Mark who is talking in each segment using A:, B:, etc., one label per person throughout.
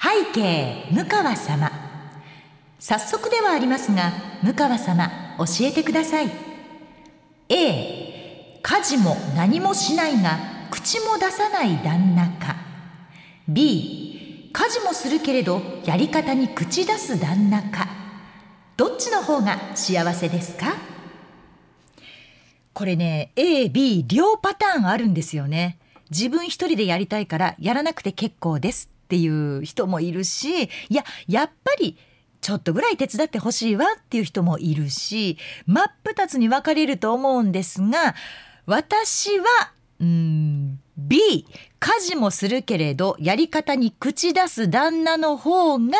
A: 背景向川様。早速ではありますが向川様教えてください。A 家事も何もしないが口も出さない旦那か。B 家事もするけれどやり方に口出す旦那か。どっちの方が幸せですか？これね AB 両パターンあるんですよね。自分一人でやりたいからやらなくて結構です。っていう人もいるしいややっぱりちょっとぐらい手伝ってほしいわっていう人もいるし真っ二つに分かれると思うんですが私はうん B 家事もするけれどやり方に口出す旦那の方が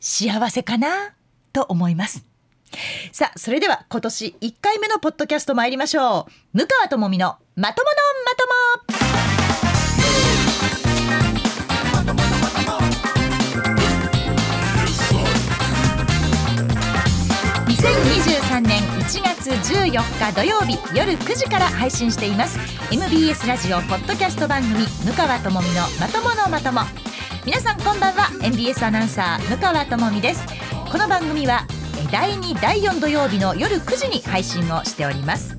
A: 幸せかなと思います。さあそれでは今年1回目のポッドキャスト参りましょう。向川智美のまとものまとも。月14日土曜日夜9時から配信しています。MBS ラジオポッドキャスト番組向川智美のまとものまとも。皆さんこんばんは。MBS アナウンサー向川智美です。この番組は第2第4土曜日の夜9時に配信をしております。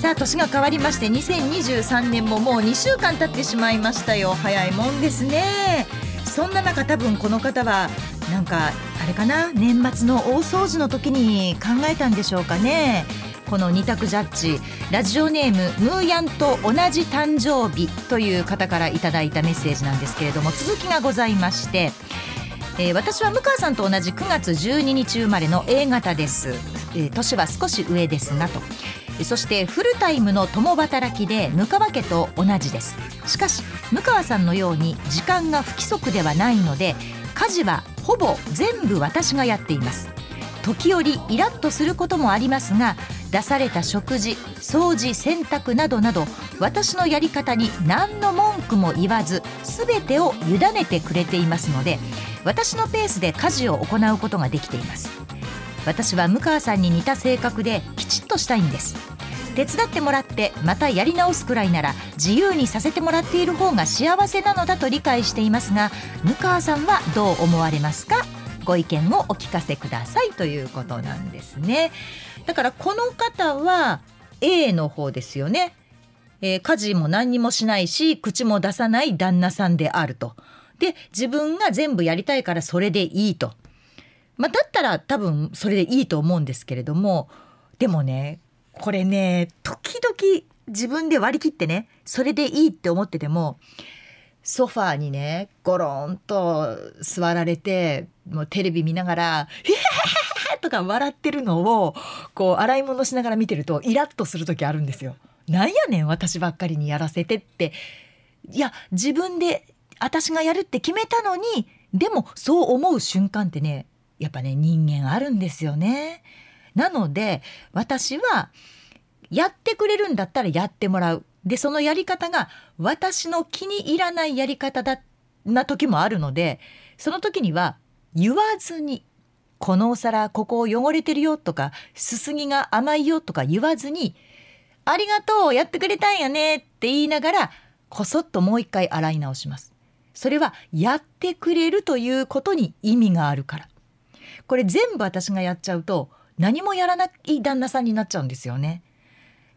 A: さあ年が変わりまして2023年ももう2週間経ってしまいましたよ。早いもんですね。そんな中多分この方はなんかあれかな年末の大掃除の時に考えたんでしょうかね。この二択ジャッジ。ラジオネームムーヤンと同じ誕生日という方からいただいたメッセージなんですけれども続きがございましてえー、私は向川さんと同じ9月12日生まれの A 型です、えー、年は少し上ですがと。そしてフルタイムの共働きで向川家と同じです。しかし向川さんのように時間が不規則ではないので家事はほぼ全部私がやっています。時折イラッとすることもありますが出された食事掃除洗濯などなど私のやり方に何の文句も言わず全てを委ねてくれていますので私のペースで家事を行うことができています。私は向川さんに似た性格できちっとしたいんです。手伝ってもらってまたやり直すくらいなら自由にさせてもらっている方が幸せなのだと理解していますが向川さんはどう思われますか？ご意見をお聞かせくださいということなんですね。だからこの方は A の方ですよね、えー、家事も何にもしないし口も出さない旦那さんであると。で自分が全部やりたいからそれでいいと。まあ、だったら多分それでいいと思うんですけれどもでもねこれね時々自分で割り切ってねそれでいいって思っててもソファーにねゴロンと座られてもうテレビ見ながら「とか笑ってるのをこう洗い物しながら見てるとイラッとする時あるんですよ。なんやねん私ばっかりにやらせてっていや自分で私がやるって決めたのにでもそう思う瞬間ってねやっぱね人間あるんですよね。なので私はやってくれるんだったらやってもらう。でそのやり方が私の気に入らないやり方だな時もあるのでその時には言わずに「このお皿ここ汚れてるよ」とか「すすぎが甘いよ」とか言わずに「ありがとうやってくれたんやね」って言いながらこそっともう一回洗い直します。それはやってくれるということに意味があるから。これ全部私がやっちゃうと何もやらない旦那さんになっちゃうんですよね。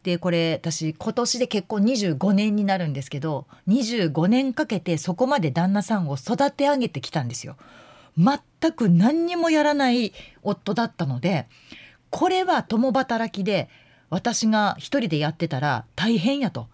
A: でこれ私今年で結婚25年になるんですけど25年かけてそこまで旦那さんを育て上げてきたんですよ。全く何にもやらない夫だったのでこれは共働きで私が一人でやってたら大変やと。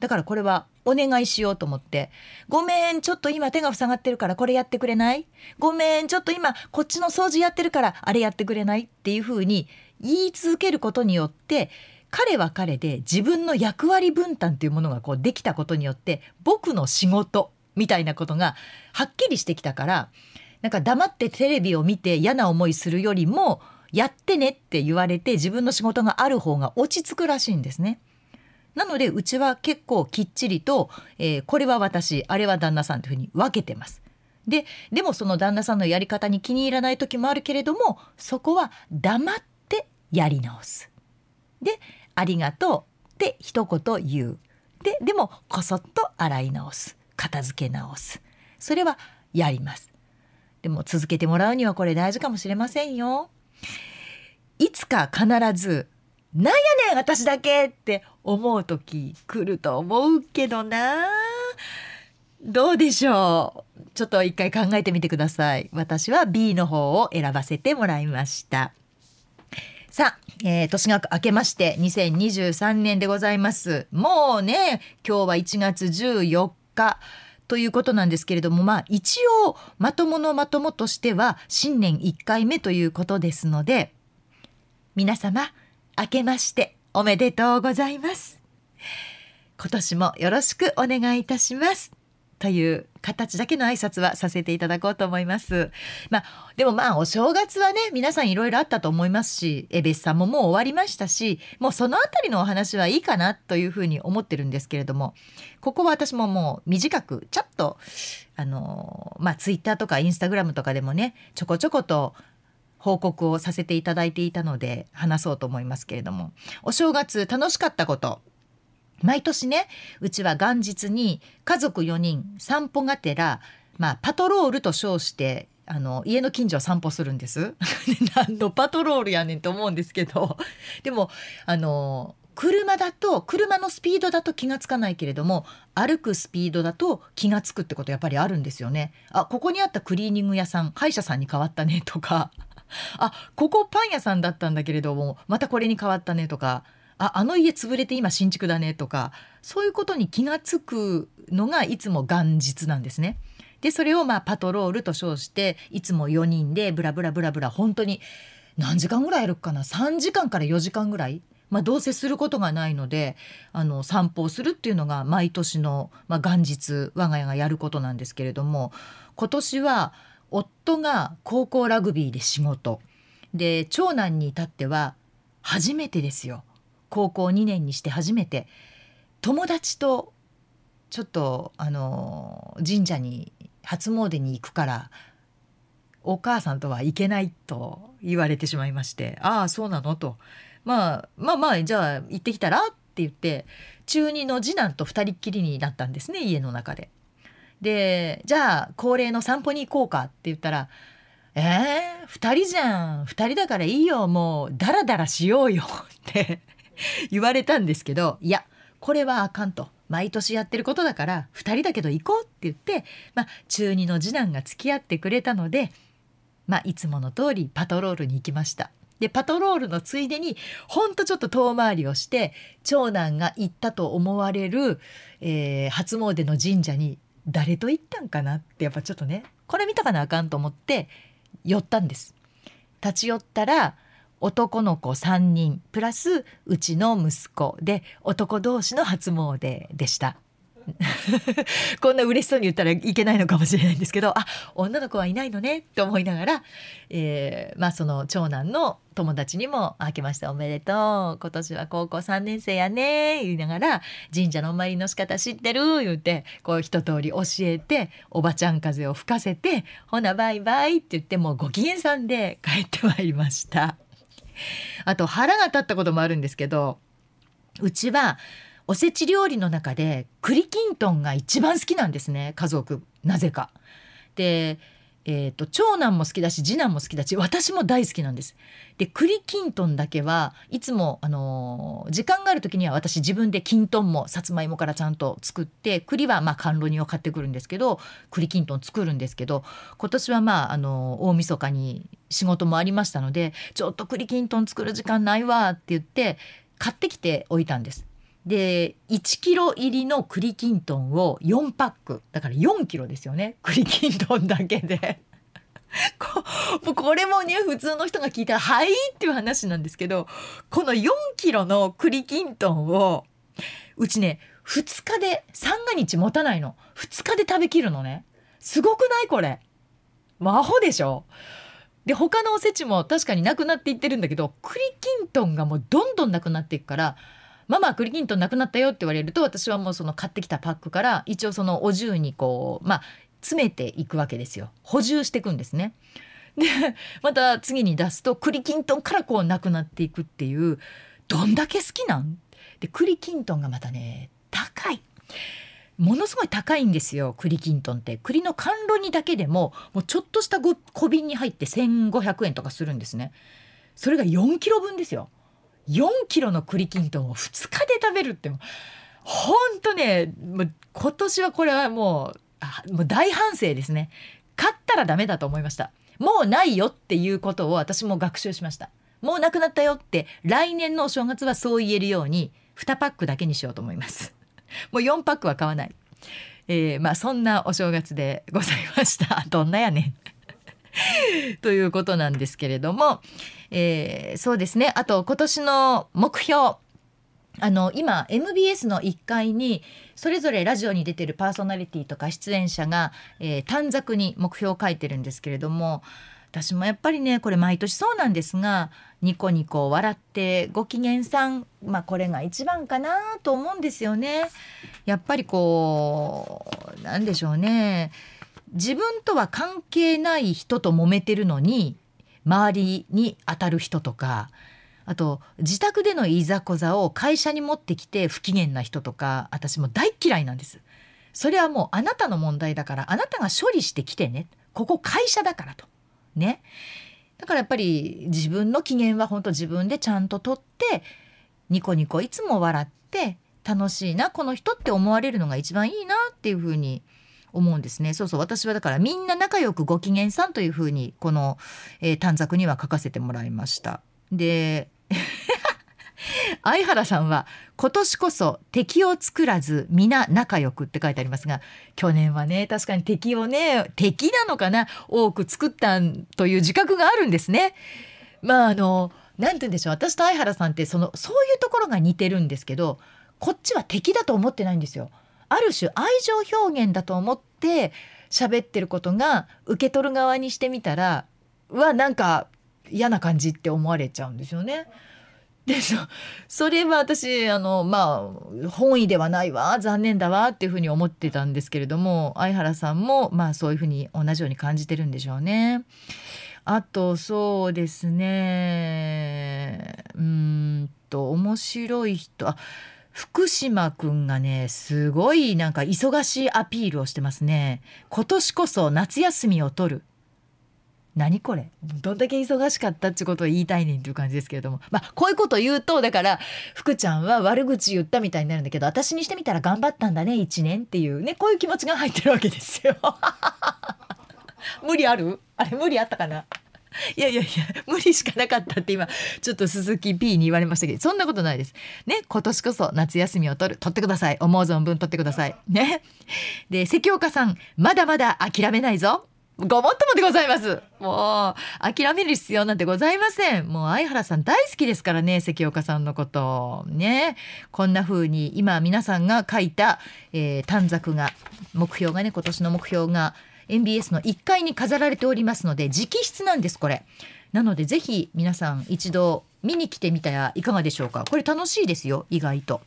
A: だからこれはお願いしようと思って「ごめんちょっと今手が塞がってるからこれやってくれない？ごめんちょっと今こっちの掃除やってるからあれやってくれない?」っていうふうに言い続けることによって彼は彼で自分の役割分担というものがこうできたことによって僕の仕事みたいなことがはっきりしてきたからなんか黙ってテレビを見て嫌な思いするよりもやってねって言われて自分の仕事がある方が落ち着くらしいんですね。なのでうちは結構きっちりと、えー、これは私あれは旦那さんというふうに分けてます。ででもその旦那さんのやり方に気に入らない時もあるけれどもそこは黙ってやり直す。で「ありがとう」って一言言う。ででもこそっと洗い直す片付け直すそれはやります。でも続けてもらうにはこれ大事かもしれませんよ。いつか必ず「なんやねん私だけ!」って思う時来ると思うけどな。どうでしょう？ちょっと一回考えてみてください。私は B の方を選ばせてもらいました。さあ、えー、年が明けまして2023年でございます。もうね今日は1月14日。ということなんですけれどもまあ一応まとものまともとしては新年1回目ということですので皆様明けましておめでとうございます今年もよろしくお願いいたしますという形だけの挨拶はさせていただこうと思います。まあ、でもまあお正月はね皆さんいろいろあったと思いますしエベスさんももう終わりましたしもうその辺りのお話はいいかなというふうに思ってるんですけれどもここは私ももう短くちょっとあのまあツイッターとかインスタグラムとかでもねちょこちょこと報告をさせていただいていたので話そうと思いますけれども。お正月楽しかったこと。毎年ねうちは元日に家族4人散歩がてら、まあ、パトロールと称してあの家の近所を散歩するんです。何のパトロールやねんと思うんですけど。でもあの車だと車のスピードだと気がつかないけれども歩くスピードだと気がつくってことやっぱりあるんですよね。あここにあったクリーニング屋さん歯医者さんに変わったねとか。あここパン屋さんだったんだけれどもまたこれに変わったねとかああの家潰れて今新築だねとかそういうことに気が付くのがいつも元日なんですね。でそれをまあパトロールと称していつも4人でブラブラブラブラ本当に何時間ぐらいやるかな？3時間から4時間ぐらい、まあ、どうせすることがないのであの散歩をするっていうのが毎年の、まあ、元日我が家がやることなんですけれども今年は夫が高校ラグビーで仕事。で長男に至っては初めてですよ。高校2年にして初めて。友達とちょっとあの神社に初詣に行くからお母さんとは行けないと言われてしまいまして「ああそうなの?」と、まあ、まあまあじゃあ行ってきたら？って言って中2の次男と2人っきりになったんですね家の中で。でじゃあ恒例の散歩に行こうかって言ったら「えー、2人じゃん。2人だからいいよ。もうダラダラしようよ」って言われたんですけどいやこれはあかんと。毎年やってることだから2人だけど行こうって言って、まあ、中2の次男が付き合ってくれたので、まあ、いつもの通りパトロールに行きました。でパトロールのついでにほんとちょっと遠回りをして長男が行ったと思われる、えー、初詣の神社に誰と行ったんかなってやっぱちょっとねこれ見たかなあかんと思って寄ったんです。立ち寄ったら男の子3人プラスうちの息子で男同士の初詣でした。こんな嬉しそうに言ったらいけないのかもしれないんですけどあ女の子はいないのねって思いながら、えー、まあその長男の友達にも「明けましておめでとう今年は高校3年生やね」言いながら「神社のお参りの仕方知ってる?」言うてこう一通り教えておばちゃん風を吹かせて「ほなバイバイ」って言ってもうご機嫌さんで帰ってまいりました。あと腹が立ったこともあるんですけどうちはおせち料理の中で栗きんとんが一番好きなんですね家族なぜか。でえーと、長男も好きだし次男も好きだし私も大好きなんです。で栗きんとんだけはいつも、あのー、時間がある時には私自分できんとんもさつまいもからちゃんと作って栗はまあ甘露煮を買ってくるんですけど栗きんとん作るんですけど今年はまあ、あのー、大晦日に仕事もありましたのでちょっと栗きんとん作る時間ないわって言って買ってきておいたんです。で1キロ入りの栗きんとんを4パック。だから4キロですよね。栗きんとんだけで。ここれもね普通の人が聞いたら「はい」っていう話なんですけどこの4キロの栗きんとんをうちね2日で三が日持たないの。2日で食べきるのね。すごくないこれ。魔法でしょ。で他のおせちも確かになくなっていってるんだけど栗きんとんがもうどんどんなくなっていくからママ栗きんとんなくなったよって言われると私はもうその買ってきたパックから一応そのお重にこうまあ詰めていくわけですよ。補充していくんですね。でまた次に出すと栗きんとんからこうなくなっていくっていうどんだけ好きなん？で栗きんとんがまたね高い。ものすごい高いんですよ栗きんとんって。栗の甘露煮だけでももうちょっとした小瓶に入って1,500円とかするんですね。それが4キロ分ですよ。4キロの栗きんとんを2日で食べるってもほんとね今年はこれはもうもう大反省ですね買ったらダメだと思いましたもうないよっていうことを私も学習しましたもうなくなったよって来年のお正月はそう言えるように2パックだけにしようと思います もう4パックは買わない。えー、まあそんなお正月でございました。どんなやねん。ということなんですけれども、えー、そうですね。あと今年の目標。あの今 MBS の1階にそれぞれラジオに出てるパーソナリティとか出演者が、えー、短冊に目標を書いてるんですけれども私もやっぱりねこれ毎年そうなんですがニコニコ笑ってご機嫌さんまあこれが一番かなと思うんですよね。やっぱりこうなんでしょうね。自分とは関係ない人と揉めてるのに周りに当たる人とかあと自宅でのいざこざを会社に持ってきて不機嫌な人とか私も大嫌いなんです。それはもうあなたの問題だからあなたが処理してきてねここ会社だからと。ね。だからやっぱり自分の機嫌は本当自分でちゃんととってニコニコいつも笑って楽しいなこの人って思われるのが一番いいなっていうふうに思うんですね。そうそう私はだからみんな仲良くご機嫌さんというふうにこの、えー、短冊には書かせてもらいました。で 相原さんは今年こそ敵を作らず皆仲良くって書いてありますが去年はね確かに敵をね敵なのかな多く作ったという自覚があるんですね。まああの何て言うんでしょう私と相原さんってそのそういうところが似てるんですけどこっちは敵だと思ってないんですよ。ある種愛情表現だと思って喋ってることが受け取る側にしてみたらはなんか嫌な感じって思われちゃうんですよね。でそそれは私あのまあ本意ではないわ残念だわっていうふうに思ってたんですけれども相原さんもまあそういうふうに同じように感じてるんでしょうね。あとそうですねうんと面白い人あ福島くんがねすごいなんか忙しいアピールをしてますね。今年こそ夏休みを取る。何これ？どんだけ忙しかったってことを言いたいねんっていう感じですけれども。まあこういうこと言うとだから福ちゃんは悪口言ったみたいになるんだけど私にしてみたら頑張ったんだね1年っていうねこういう気持ちが入ってるわけですよ。無理ある？あれ無理あったかな？いやいやいや無理しかなかったって今ちょっと鈴木 P に言われましたけどそんなことないです。ね今年こそ夏休みを取る取ってください思う存分取ってください。ねで関岡さんまだまだ諦めないぞごもっともでございます。もう諦める必要なんてございません。もう相原さん大好きですからね関岡さんのことねこんな風に今皆さんが書いた、えー、短冊が目標がね今年の目標が MBS の1階に飾られておりますので直筆なんですこれ。なのでぜひ皆さん一度見に来てみたらいかがでしょうか。これ楽しいですよ意外と。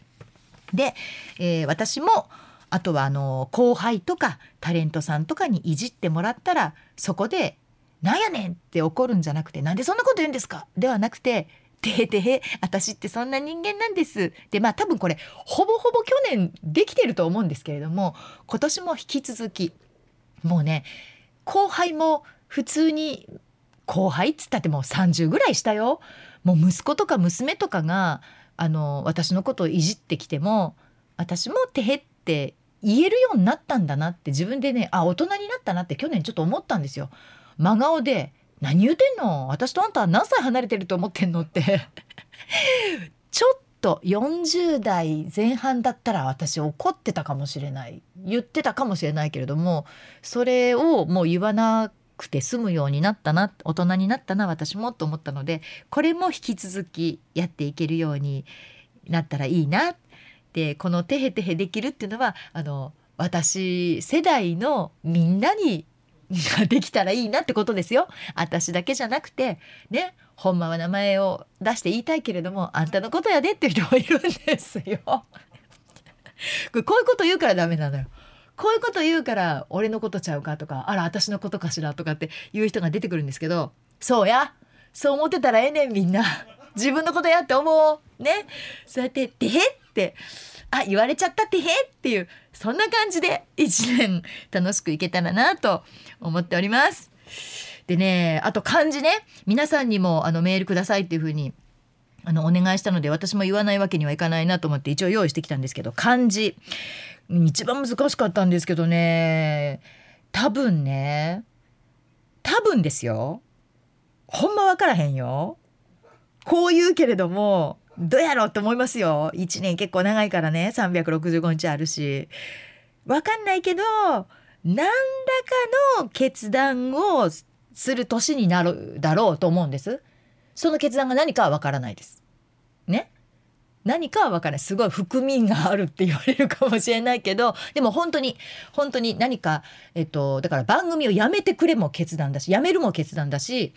A: で、えー、私もあとはあの後輩とかタレントさんとかにいじってもらったらそこで「なんやねん!」って怒るんじゃなくて「なんでそんなこと言うんですか?」ではなくて「てへてへ私ってそんな人間なんです」でまあ多分これほぼほぼ去年できてると思うんですけれども今年も引き続きもうね後輩も普通に後輩っつったってもう30ぐらいしたよ。もう息子とか娘とかがあの私のことをいじってきても私も「てへ」って言えるようになったんだなって自分でねあ大人になったなって去年ちょっと思ったんですよ。真顔で「何言うてんの？私とあんたは何歳離れてると思ってんの?」って ちょっと40代前半だったら私怒ってたかもしれない。言ってたかもしれないけれどもそれをもう言わなくて済むようになったな大人になったな私もと思ったのでこれも引き続きやっていけるようになったらいいな。でこのテヘテヘできるっていうのはあの私世代のみんなにができたらいいなってことですよ。私だけじゃなくてね。ほんまは名前を出して言いたいけれどもあんたのことやでっていう人もいるんですよ。こういうこと言うからダメなのよ。こういうこと言うから俺のことちゃうかとかあら私のことかしらとかっていう人が出てくるんですけどそうやそう思ってたらええねんみんな自分のことやって思うねそうやって「でっってあ言われちゃったってへっていうそんな感じで1年楽しくいけたらなと思っております。でねあと漢字ね皆さんにもあのメールくださいっていうふうにあのお願いしたので私も言わないわけにはいかないなと思って一応用意してきたんですけど漢字。一番難しかったんですけどね多分ね多分ですよ。ほんま分からへんよ。こう言うけれどもどうやろうと思いますよ。1年結構長いからね365日あるし。分かんないけど何らかの決断をする年になるだろうと思うんです。その決断が何かは分からないです。ね？何かは分からない。すごい含みがあるって言われるかもしれないけどでも本当に本当に何かえっとだから番組をやめてくれも決断だしやめるも決断だし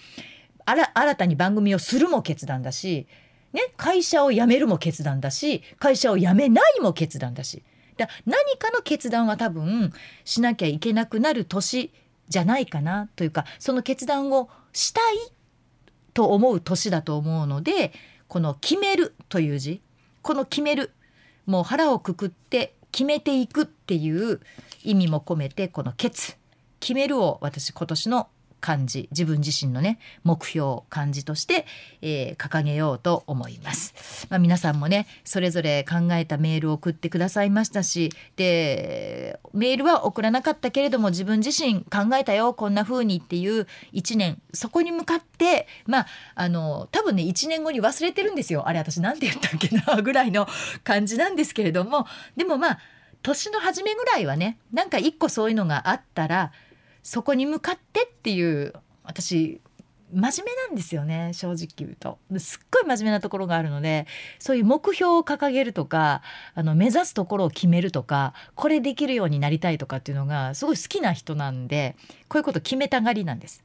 A: 新たに番組をするも決断だし、ね、会社を辞めるも決断だし会社を辞めないも決断だし。だ何かの決断は多分しなきゃいけなくなる年じゃないかなというかその決断をしたいと思う年だと思うのでこの「決める」という字この「決める」もう腹をくくって決めていくっていう意味も込めてこの「決」決めるを私今年の漢字自分自身のね目標漢字として、えー、掲げようと思います、まあ、皆さんもねそれぞれ考えたメールを送ってくださいましたしでメールは送らなかったけれども自分自身考えたよこんな風にっていう1年そこに向かってまああの多分ね1年後に忘れてるんですよ。あれ私何て言ったっけな ぐらいの感じなんですけれども。でもまあ年の初めぐらいはねなんか一個そういうのがあったらそこに向かってっていう私真面目なんですよね正直言うと。すっごい真面目なところがあるのでそういう目標を掲げるとかあの目指すところを決めるとかこれできるようになりたいとかっていうのがすごい好きな人なんでこういうこと決めたがりなんです。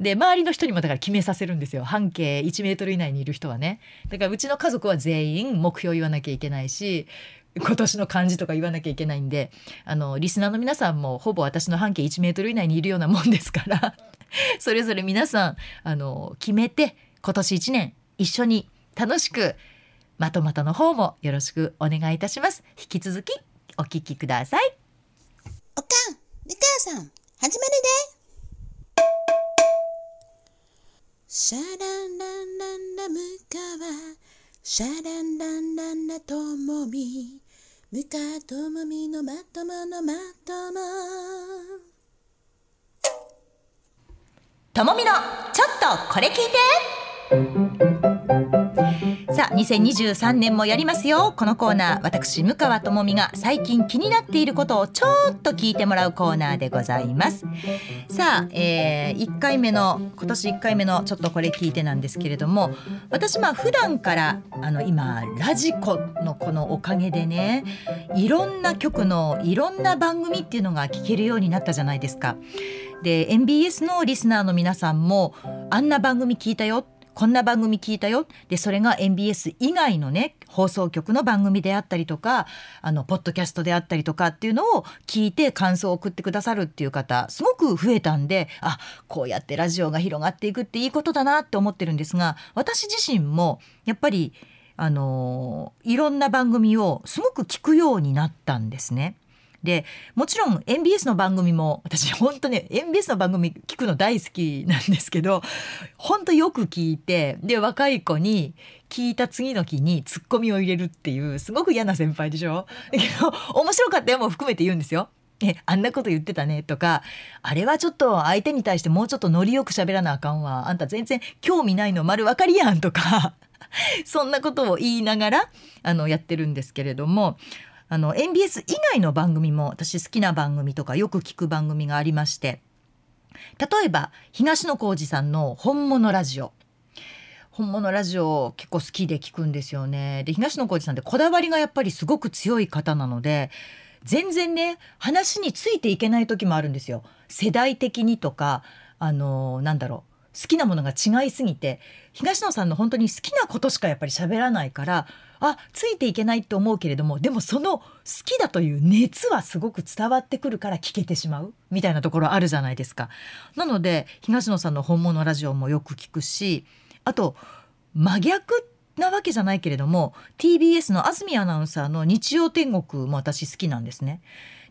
A: で周りの人にもだから決めさせるんですよ。半径1メートル以内にいる人はね。だからうちの家族は全員目標言わなきゃいけないし 今年の漢字とか言わなきゃいけないんであのリスナーの皆さんもほぼ私の半径1メートル以内にいるようなもんですから それぞれ皆さんあの決めて今年1年一緒に楽しくまとまとの方もよろしくお願いいたします。引き続きお聞きください。
B: おかんみかさん始まるでシャランランランラムカワシャランランランラともみむかともみのまとものまとも。
A: ともみのちょっとこれ聞いて。さあ2023年もやりますよ。このコーナー私向川智美が最近気になっていることをちょっと聞いてもらうコーナーでございます。さあ、えー、1回目の今年1回目のちょっとこれ聞いてなんですけれども私まあ普段からあの今ラジコのこのおかげでねいろんな曲のいろんな番組っていうのが聞けるようになったじゃないですか。で MBS のリスナーの皆さんもあんな番組聞いたよこんな番組聞いたよでそれが MBS 以外のね放送局の番組であったりとかあのポッドキャストであったりとかっていうのを聞いて感想を送ってくださるっていう方すごく増えたんであこうやってラジオが広がっていくっていいことだなって思ってるんですが私自身もやっぱりあのいろんな番組をすごく聞くようになったんですね。でもちろん MBS の番組も私本当ね MBS の番組聞くの大好きなんですけど本当よく聞いてで若い子に聞いた次の日にツッコミを入れるっていうすごく嫌な先輩でしょ？面白かったよも含めて言うんですよ。えあんなこと言ってたねとかあれはちょっと相手に対してもうちょっとノリよく喋らなあかんわあんた全然興味ないの丸分かりやんとか そんなことを言いながらあのやってるんですけれどもあの MBS 以外の番組も私好きな番組とかよく聞く番組がありまして例えば東野幸治さんの「本物ラジオ」本物ラジオ結構好きで聞くんですよね。で東野幸治さんってこだわりがやっぱりすごく強い方なので全然ね話についていけない時もあるんですよ。世代的にとかあのなんだろう好きなものが違いすぎて東野さんの本当に好きなことしかやっぱり喋らないからあついていけないって思うけれどもでもその好きだという熱はすごく伝わってくるから聞けてしまうみたいなところあるじゃないですか。なので東野さんの本物ラジオもよく聞くしあと真逆なわけじゃないけれども TBS の安住アナウンサーの日曜天国も私好きなんですね。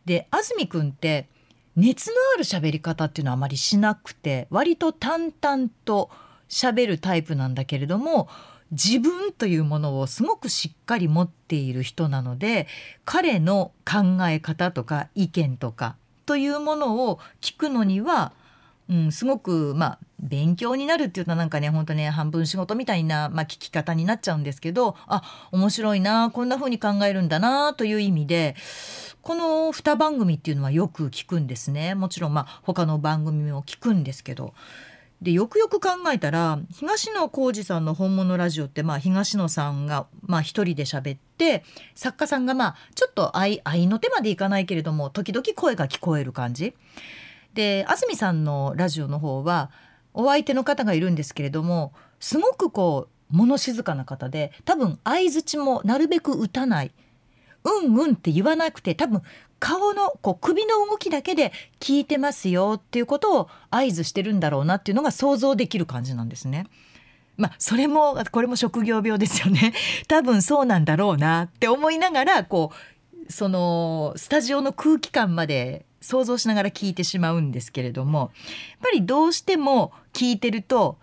A: で安住くんって熱のある喋り方っていうのはあまりしなくて割と淡々と喋るタイプなんだけれども自分というものをすごくしっかり持っている人なので彼の考え方とか意見とかというものを聞くのには、うん、すごくまあ勉強になるっていうのはなんかね本当ね半分仕事みたいな、まあ、聞き方になっちゃうんですけどあ面白いなこんな風に考えるんだなという意味でこの2番組っていうのはよく聞くんですね。もちろんまあ他の番組も聞くんですけどでよくよく考えたら東野幸治さんの本物ラジオってまあ東野さんがまあ一人で喋って作家さんがまあちょっと愛愛の手までいかないけれども時々声が聞こえる感じ。で安住さんのラジオの方はお相手の方がいるんですけれどもすごくこう物静かな方で多分相づちもなるべく打たない。うんうんって言わなくて多分顔のこう首の動きだけで聞いてますよっていうことを合図してるんだろうなっていうのが想像できる感じなんですね。まあそれもこれも職業病ですよね。多分そうなんだろうなって思いながらこうそのスタジオの空気感まで想像しながら聞いてしまうんですけれどもやっぱりどうしても聞いてると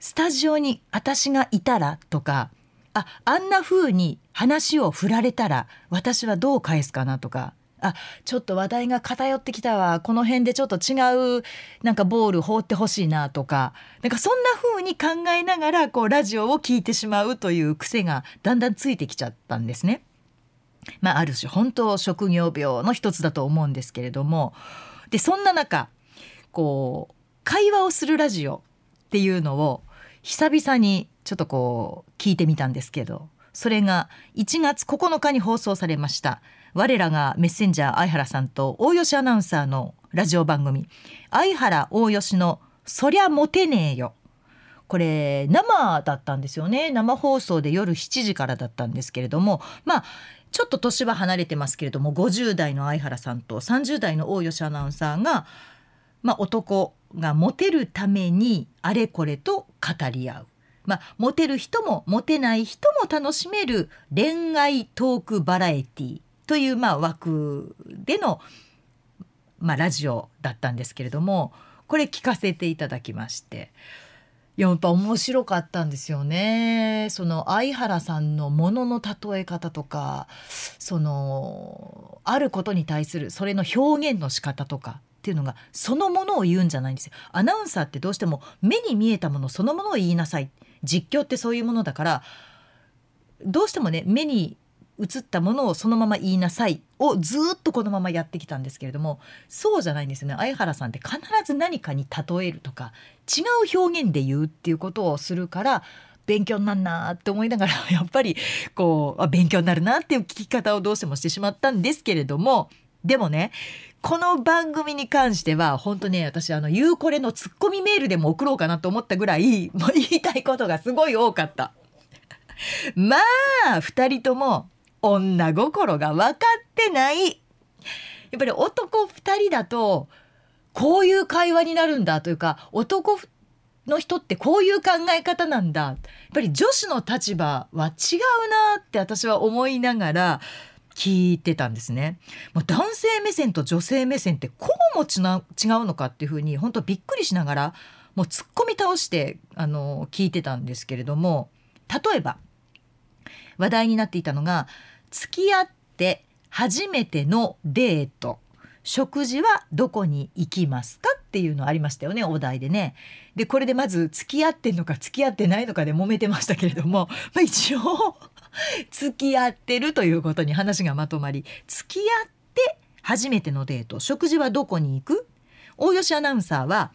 A: スタジオに私がいたらとかああんな風に話を振られたら私はどう返すかなとかあちょっと話題が偏ってきたわ。この辺でちょっと違うなんかボール放ってほしいなとか。なんかそんな風に考えながらこうラジオを聞いてしまうという癖がだんだんついてきちゃったんですね。まあ、ある種本当職業病の一つだと思うんですけれども。でそんな中こう会話をするラジオっていうのを久々にちょっとこう聞いてみたんですけど。それが1月9日に放送されました。我らがメッセンジャー相原さんと大吉アナウンサーのラジオ番組相原大吉のそりゃモテねえよ。これ生だったんですよね。生放送で夜7時からだったんですけれどもまあちょっと年は離れてますけれども50代の相原さんと30代の大吉アナウンサーが、まあ、男がモテるためにあれこれと語り合う。まあ、モテる人もモテない人も楽しめる恋愛トークバラエティというまあ枠での、まあ、ラジオだったんですけれどもこれ聞かせていただきましてやっぱ面白かったんですよね。その相原さんのものの例え方とかそのあることに対するそれの表現の仕方とかっていうのがそのものを言うんじゃないんですよ。アナウンサーってどうしても目に見えたものそのものを言いなさい実況ってそういうものだからどうしてもね目に映ったものをそのまま言いなさいをずっとこのままやってきたんですけれどもそうじゃないんですよね相原さんって必ず何かに例えるとか違う表現で言うっていうことをするから勉強になんなって思いながら やっぱりこうあ勉強になるなっていう聞き方をどうしてもしてしまったんですけれどもでもねこの番組に関しては本当ね私あのゆうこれのツッコミメールでも送ろうかなと思ったぐらいもう言いたいことがすごい多かった。まあ2人とも女心が分かってないやっぱり男2人だとこういう会話になるんだというか男の人ってこういう考え方なんだやっぱり女子の立場は違うなって私は思いながら聞いてたんですね。もう男性目線と女性目線ってこうも違うのかっていうふうに本当びっくりしながらもう突っ込み倒してあの聞いてたんですけれども例えば話題になっていたのが付き合って初めてのデート食事はどこに行きますかっていうのありましたよねお題でね。でこれでまず付き合ってんのか付き合ってないのかで揉めてましたけれども、まあ、一応付き合ってるということに話がまとまり付き合って初めてのデート食事はどこに行く？大吉アナウンサーは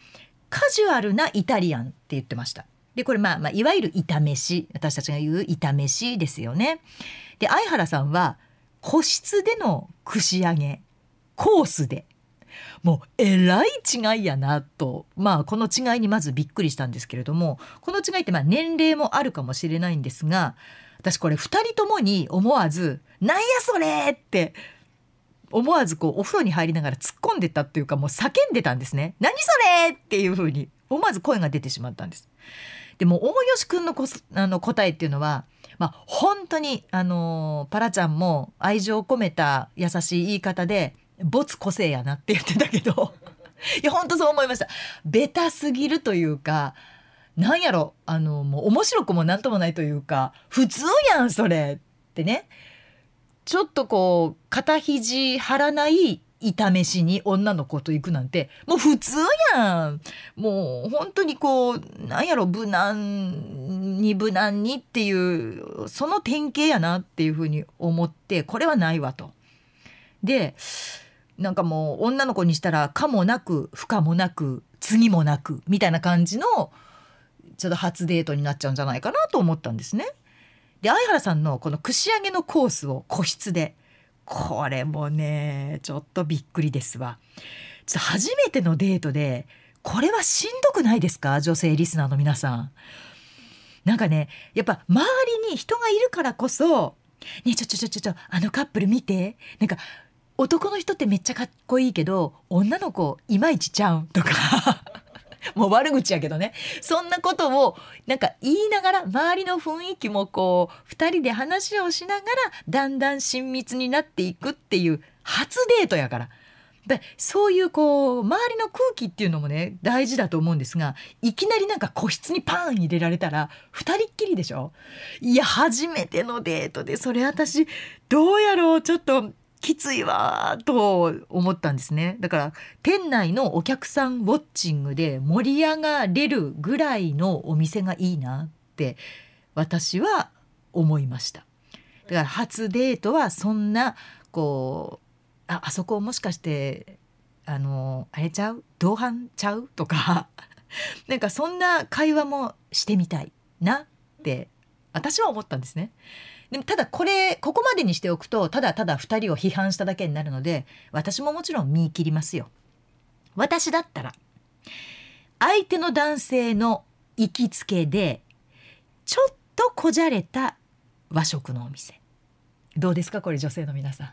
A: カジュアルなイタリアンって言ってました。でこれまあ、まあ、いわゆる炒飯私たちが言う炒飯ですよね。で相原さんは個室での串揚げコースでもうえらい違いやなとまあこの違いにまずびっくりしたんですけれどもこの違いってまあ年齢もあるかもしれないんですが私これ2人ともに思わず「なんやそれ!」って思わずこうお風呂に入りながら突っ込んでたっていうかもう叫んでたんですね。何それっていう風に思わず声が出てしまったんです。でも大吉くんのこあの答えっていうのはまあ本当にあのパラちゃんも愛情を込めた優しい言い方で「没個性やな」って言ってたけど いや本当そう思いました。ベタすぎるというかなんやろあのもう面白くもなんともないというか普通やんそれってねちょっとこう肩肘張らない痛めしに女の子と行くなんてもう普通やんもう本当にこうなんやろ無難に無難にっていうその典型やなっていうふうに思ってこれはないわと。でなんかもう女の子にしたら可もなく不可もなく次もなくみたいな感じのちょっと初デートになっちゃうんじゃないかなと思ったんですね。で相原さんのこの串揚げのコースを個室でこれもねちょっとびっくりですわ。ちょっと初めてのデートでこれはしんどくないですか？女性リスナーの皆さん。なんかねやっぱ周りに人がいるからこそ「ねえちょちょちょちょちょあのカップル見て」なんか男の人ってめっちゃかっこいいけど女の子いまいちちゃうとか もう悪口やけどね。そんなことをなんか言いながら周りの雰囲気もこう2人で話をしながらだんだん親密になっていくっていう初デートやから。でそういうこう周りの空気っていうのもね大事だと思うんですがいきなりなんか個室にパーン入れられたら2人っきりでしょ？いや初めてのデートでそれ私どうやろう？ちょっときついわと思ったんですね。だから店内のお客さんウォッチングで盛り上がれるぐらいのお店がいいなって私は思いました。だから初デートはそんなこうああそこもしかしてあのあれちゃう？同伴ちゃう？とか。なんかそんな会話もしてみたいなって私は思ったんですね。でもただこれここまでにしておくとただただ2人を批判しただけになるので私ももちろん見切りますよ。私だったら相手の男性の行きつけでちょっとこじゃれた和食のお店。どうですかこれ女性の皆さん。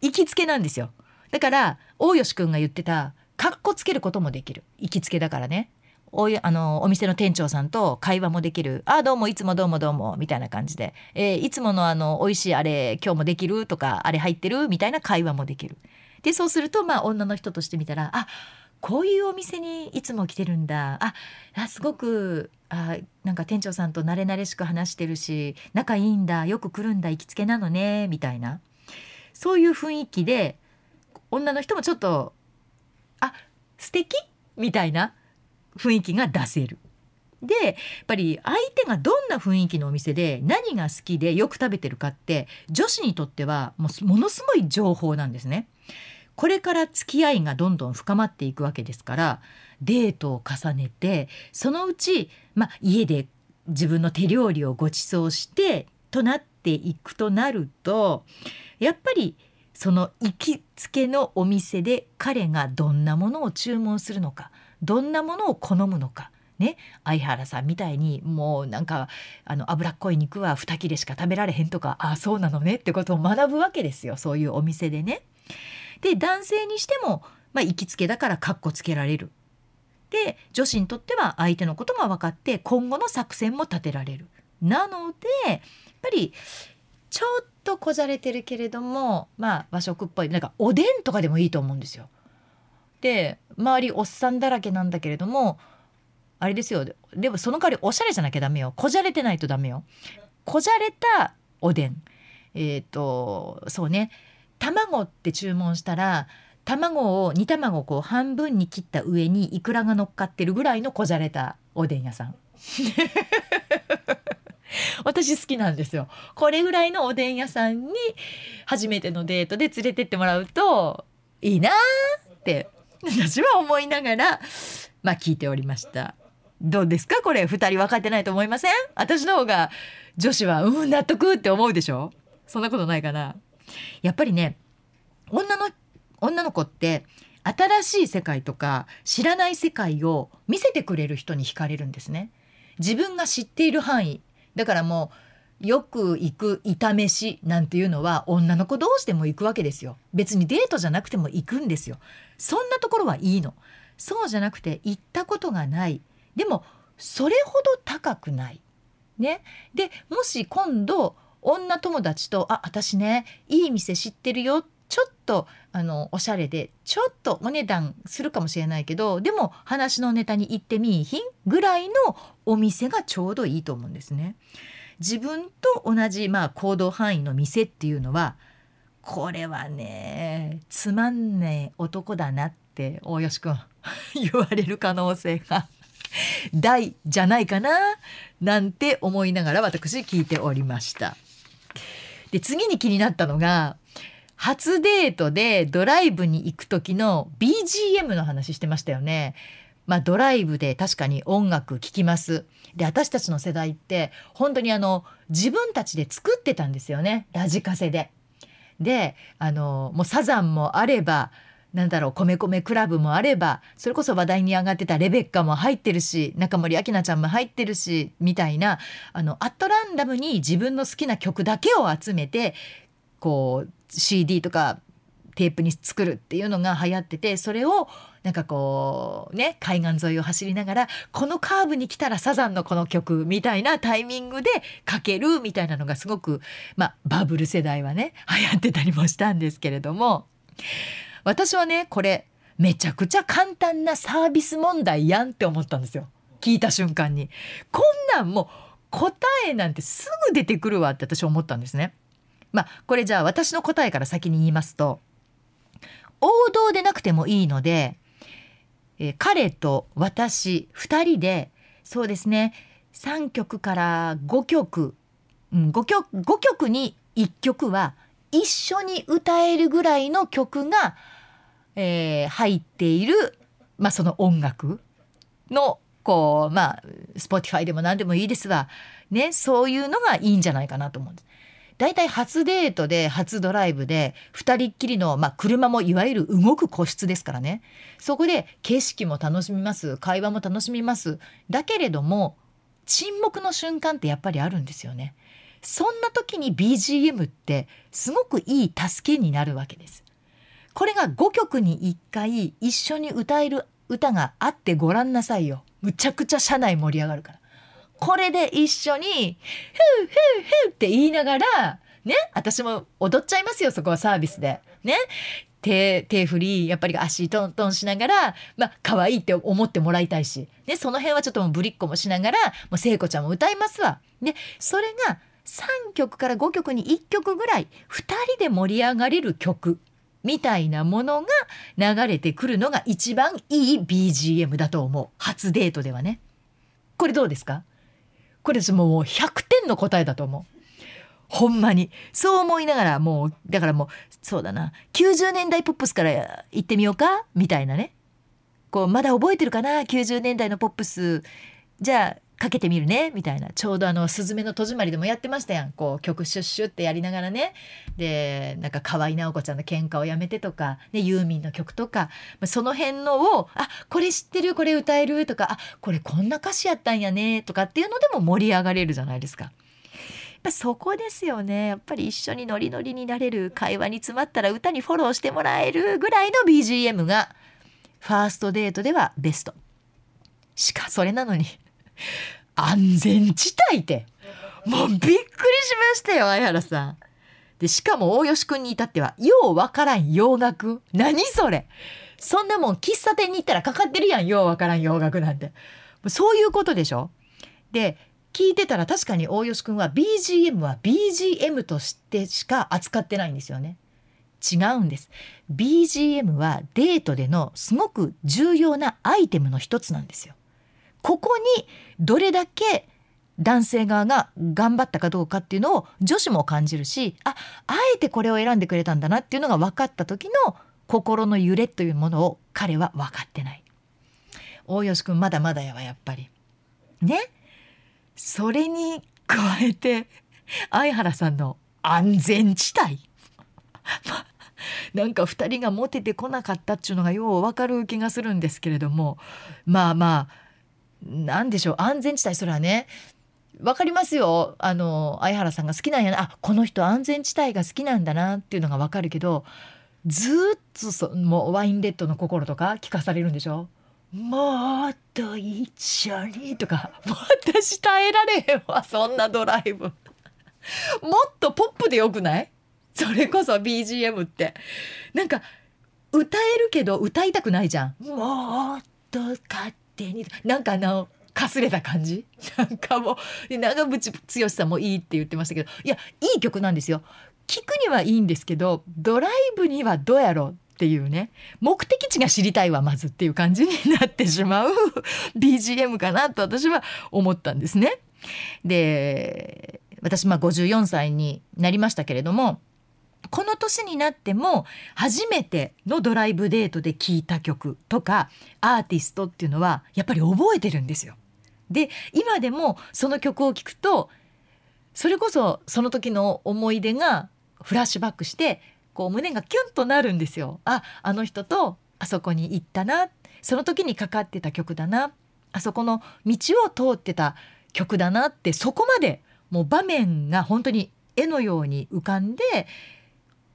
A: 行きつけなんですよ。だから大吉くんが言ってたかっこつけることもできる。行きつけだからね。おあのお店の店長さんと会話もできる「ああどうもいつもどうもどうも」みたいな感じで「えー、いつものあの美味しいあれ今日もできる?」とか「あれ入ってる?」みたいな会話もできる。でそうするとまあ女の人としてみたら「あこういうお店にいつも来てるんだああすごくあなんか店長さんと慣れ慣れしく話してるし仲いいんだよく来るんだ行きつけなのね」みたいなそういう雰囲気で女の人もちょっと「あ素敵？みたいな雰囲気が出せる。でやっぱり相手がどんな雰囲気のお店で何が好きでよく食べてるかって女子にとってはもうものすごい情報なんですね。これから付き合いがどんどん深まっていくわけですからデートを重ねてそのうち、まあ、家で自分の手料理をご馳走してとなっていくとなるとやっぱりその行きつけのお店で彼がどんなものを注文するのかどんなものを好むのか。ね、相原さんみたいにもうなんかあの脂っこい肉は2切れしか食べられへんとかああそうなのねってことを学ぶわけですよそういうお店でね。で男性にしても、まあ、行きつけだからかっこつけられる。で女子にとっては相手のことが分かって今後の作戦も立てられる。なのでやっぱりちょっとこじゃれてるけれどもまあ和食っぽいなんかおでんとかでもいいと思うんですよ。で周りおっさんだらけなんだけれどもあれですよ。でもその代わりおしゃれじゃなきゃダメよ。こじゃれてないとダメよ。こじゃれたおでん。えっ、ー、とそうね。卵って注文したら卵を煮卵をこう半分に切った上にイクラが乗っかってるぐらいのこじゃれたおでん屋さん。私好きなんですよ。これぐらいのおでん屋さんに初めてのデートで連れてってもらうといいなーって私は思いながらまあ聞いておりました。どうですか？これ2人分かってないと思いません？私の方が女子はうん納得って思うでしょ？そんなことないかな？やっぱりね女の女の子って新しい世界とか知らない世界を見せてくれる人に惹かれるんですね。自分が知っている範囲。だからもうよく行く炒めしなんていうのは女の子同士でも行くわけですよ。別にデートじゃなくても行くんですよ。そんなところはいいの。そうじゃなくて行ったことがない。でもそれほど高くない。ね、でもし今度女友達と「あ私ねいい店知ってるよ」ちょっとあのおしゃれでちょっとお値段するかもしれないけどでも話のネタに行ってみいひんぐらいのお店がちょうどいいと思うんですね。自分と同じ、まあ、行動範囲の店っていうのはこれはねつまんねえ男だなって大吉くん 言われる可能性が大じゃないかななんて思いながら私聞いておりました。で次に気になったのが初デートでドライブに行く時の BGM の話してましたよね。まあドライブで確かに音楽聴きます。で私たちの世代って本当にあの自分たちで作ってたんですよねラジカセで。であのもうサザンもあればなんだろう米米クラブもあればそれこそ話題に上がってたレベッカも入ってるし中森明菜ちゃんも入ってるしみたいなあのアットランダムに自分の好きな曲だけを集めてこう CD とかテープに作るっていうのが流行っててそれをなんかこうね海岸沿いを走りながらこのカーブに来たらサザンのこの曲みたいなタイミングでかけるみたいなのがすごくまあバブル世代はね流行ってたりもしたんですけれども私はねこれめちゃくちゃ簡単なサービス問題やんって思ったんですよ聞いた瞬間にこんなんもう答えなんてすぐ出てくるわって私思ったんですね。まあこれじゃあ私の答えから先に言いますと王道でなくてもいいので、えー彼と私2人でそうですね3曲から5曲、うん、5曲 ,5 曲に1曲は一緒に歌えるぐらいの曲が、えー入っている、まあ、その音楽のこうまあ Spotify でも何でもいいですわ、ね、そういうのがいいんじゃないかなと思うんです。だいたい初デートで初ドライブで2人っきりの、まあ、車もいわゆる動く個室ですからね。そこで景色も楽しみます。会話も楽しみます。だけれども沈黙の瞬間ってやっぱりあるんですよね。そんな時に BGM ってすごくいい助けになるわけです。これが5曲に1回一緒に歌える歌があってごらんなさいよ。むちゃくちゃ車内盛り上がるから。これで一緒に「ふうふうふう」って言いながらね私も踊っちゃいますよそこはサービスで。ね。手振りやっぱり足トントンしながらまあ可愛いって思ってもらいたいし、ね、その辺はちょっともうぶりっ子もしながら聖子ちゃんも歌いますわ。でそれが3曲から5曲に1曲ぐらい2人で盛り上がれる曲みたいなものが流れてくるのが一番いい BGM だと思う。初デートではね。これどうですか？これもう100点の答えだと思う。ほんまに。そう思いながらもうだからもうそうだな。90年代ポップスから行ってみようか？みたいなね。こうまだ覚えてるかな？90年代のポップス。じゃあかけてみるねみたいな。ちょうどあの「すずめの戸締まり」でもやってましたやん。こう曲シュッシュってやりながらね。でなんか河合直子ちゃんの「喧嘩をやめて」とか、ね、ユーミンの曲とか。その辺のを「あこれ知ってるこれ歌える」とか「あこれこんな歌詞やったんやね」とかっていうのでも盛り上がれるじゃないですか。やっぱそこですよね。やっぱり一緒にノリノリになれる会話に詰まったら歌にフォローしてもらえるぐらいの BGM がファーストデートではベスト。しかそれなのに。安全地帯って。もうびっくりしましたよ相原さん。でしかも大吉くんに至ってはようわからん洋楽。何それ。そんなもん喫茶店に行ったらかかってるやんようわからん洋楽なんて。そういうことでしょ。で聞いてたら確かに大吉くんは BGM は BGM としてしか扱ってないんですよね。違うんです。BGM はデートでのすごく重要なアイテムの一つなんですよ。ここにどれだけ男性側が頑張ったかどうかっていうのを女子も感じるしああえてこれを選んでくれたんだなっていうのが分かった時の心の揺れというものを彼は分かってない。大吉くんまだまだやわやっぱり。ね？それに加えて相原さんの安全地帯なんか2人がモテてこなかったっていうのがよう分かる気がするんですけれどもまあまあ何でしょう？安全地帯それはね。分かりますよ。あの相原さんが好きなんやな。あこの人安全地帯が好きなんだなっていうのが分かるけどずっとそもうワインレッドの心とか聞かされるんでしょ？もうと一緒にとか私耐えられへんわそんなドライブ。もっとポップでよくない？それこそ BGM って。なんか歌えるけど歌いたくないじゃん。もっと勝手になんかあのかすれた感じ？なんかもう長渕剛さんもいいって言ってましたけどいやいい曲なんですよ聞くにはいいんですけどドライブにはどうやろうっていうね目的地が知りたいわまずっていう感じになってしまう BGM かなと私は思ったんですね。で私まあ54歳になりましたけれどもこの年になっても初めてのドライブデートで聴いた曲とかアーティストっていうのはやっぱり覚えてるんですよ。で今でもその曲を聴くとそれこそその時の思い出がフラッシュバックしてこう胸がキュンとなるんですよ。ああの人とあそこに行ったなその時にかかってた曲だなあそこの道を通ってた曲だなってそこまでもう場面が本当に絵のように浮かんで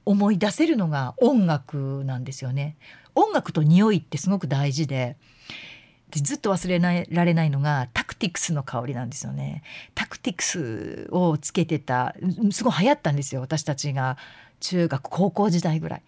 A: 思い出せるのが音楽なんですよね。音楽と匂いってすごく大事でずっと忘れないられないのがタクティクスの香りなんですよね。タクティクスをつけてたすごい流行ったんですよ私たちが中学高校時代ぐらい。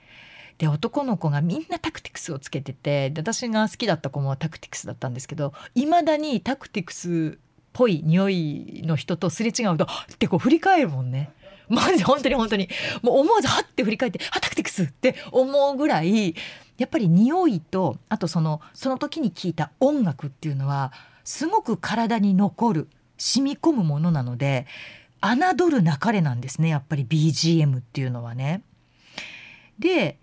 A: で男の子がみんなタクティクスをつけててで私が好きだった子もタクティクスだったんですけどいまだにタクティクスっぽい匂いの人とすれ違うとってこう振り返るもんね。マジ本当に本当にもう思わずハッて振り返って「あタクティクス!」って思うぐらいやっぱり匂いとあとそのその時に聴いた音楽っていうのはすごく体に残る染み込むものなので侮るなかれなんですねやっぱり BGM っていうのはね。で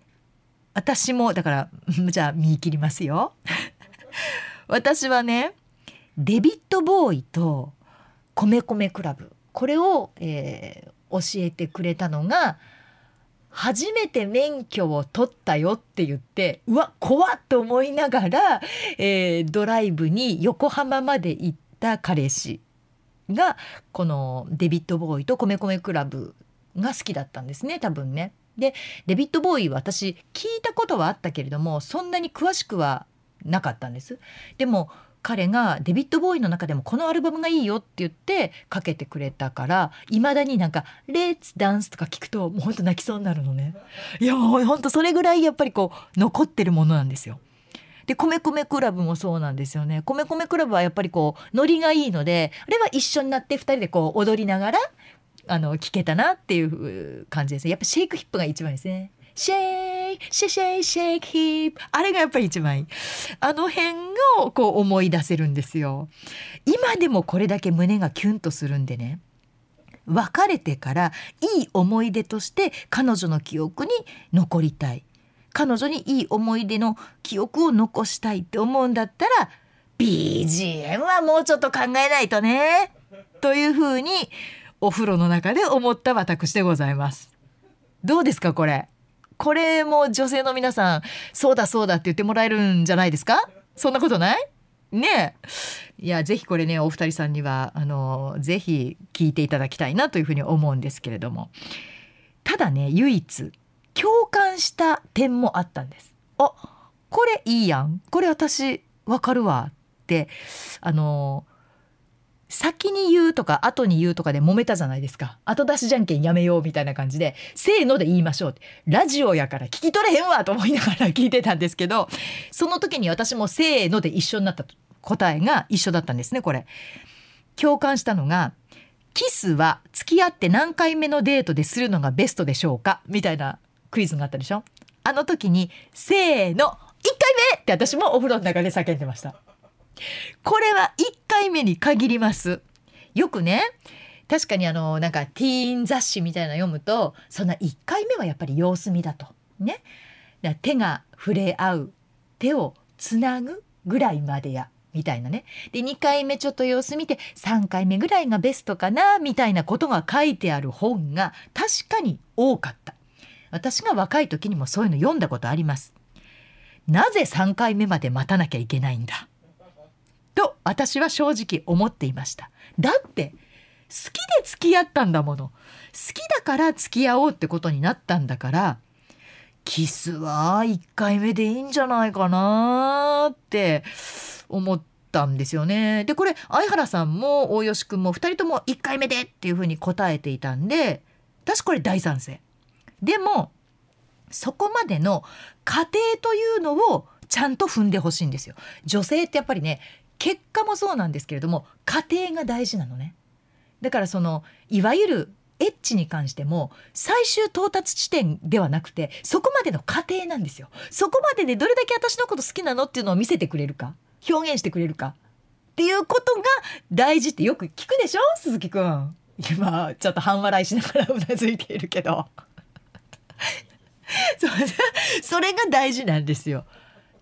A: 私もだから じゃあ見切りますよ。私はねデビッド・ボーイと米米クラブこれを、えー、教えてくれたのが初めて免許を取ったよって言ってうわ怖っと思いながら、えー、ドライブに横浜まで行った彼氏がこのデビッド・ボーイと米米クラブが好きだったんですね多分ね。でデビッド・ボーイ私聞いたことはあったけれどもそんなに詳しくはなかったんです。でも彼がデビッド・ボーイの中でもこのアルバムがいいよって言ってかけてくれたからいまだになんか「レッツダンス」とか聞くともうほんと泣きそうになるのね。いやもうほんとそれぐらいやっぱりこう残ってるものなんですよ。で米米クラブもそうなんですよね。米米クラブはやっぱりこうノリがいいのであれは一緒になって2人でこう踊りながらあの聞けたなっていう感じですね。やっぱシェイクヒップが一番ですね。シェイシェシェイシェイヒップあれがやっぱり一番いいあの辺をこう思い出せるんですよ。今でもこれだけ胸がキュンとするんでね。別れてからいい思い出として彼女の記憶に残りたい。彼女にいい思い出の記憶を残したいって思うんだったら BGM はもうちょっと考えないとね。というふうにお風呂の中で思った私でございます。どうですかこれ？これも女性の皆さんそうだそうだって言ってもらえるんじゃないですか？そんなことない？ねいやぜひこれねお二人さんにはあのぜひ聞いていただきたいなというふうに思うんですけれども。ただね唯一共感した点もあったんです。あこれいいやん。これ私わかるわってあの先に言うとか後に言うとかで揉めたじゃないですか。後出しじゃんけんやめようみたいな感じで。せーので言いましょうって。ラジオやから聞き取れへんわと思いながら聞いてたんですけどその時に私もせーので一緒になった答えが一緒だったんですねこれ。共感したのがキスは付き合って何回目のデートでするのがベストでしょうかみたいなクイズがあったでしょ。あの時にせーの1回目って私もお風呂の中で叫んでました。これは1回目に限ります。よくね確かにあのなんかティーン雑誌みたいなの読むとそんな1回目はやっぱり様子見だと。ね。だ手が触れ合う手をつなぐぐらいまでやみたいなね。で2回目ちょっと様子見て3回目ぐらいがベストかなみたいなことが書いてある本が確かに多かった。私が若い時にもそういうの読んだことあります。なぜ3回目まで待たなきゃいけないんだ？と私は正直思っていましただって好きで付き合ったんだもの好きだから付き合おうってことになったんだからキスは1回目でいいんじゃないかなって思ったんですよね。でこれ相原さんも大吉くんも2人とも1回目でっていうふうに答えていたんで私これ大賛成。でもそこまでの過程というのをちゃんと踏んでほしいんですよ。女性ってやっぱりね結果もそうなんですけれども過程が大事なのね。だからそのいわゆるエッチに関しても最終到達地点ではなくてそこまでの過程なんですよ。そこまででどれだけ私のこと好きなのっていうのを見せてくれるか表現してくれるかっていうことが大事ってよく聞くでしょ？鈴木くん。今ちょっと半笑いしながらうなずいているけど そそれが大事なんですよ。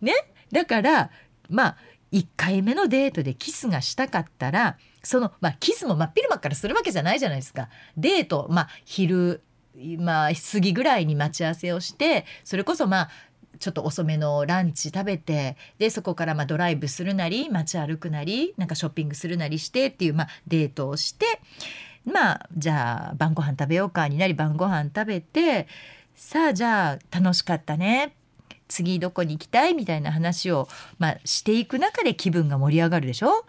A: ね？だからまあ1回目のデートでキスがしたかったらその、まあ、キスも真っ昼間からするわけじゃないじゃないですか。デート、まあ、昼まあ過ぎぐらいに待ち合わせをしてそれこそまあちょっと遅めのランチ食べてでそこからまドライブするなり街歩くなりなんかショッピングするなりしてっていう、まあ、デートをしてまあじゃあ晩ご飯食べようかになり晩ご飯食べてさあじゃあ楽しかったね次どこに行きたいみたいな話を、まあ、していく中で気分が盛り上がるでしょ？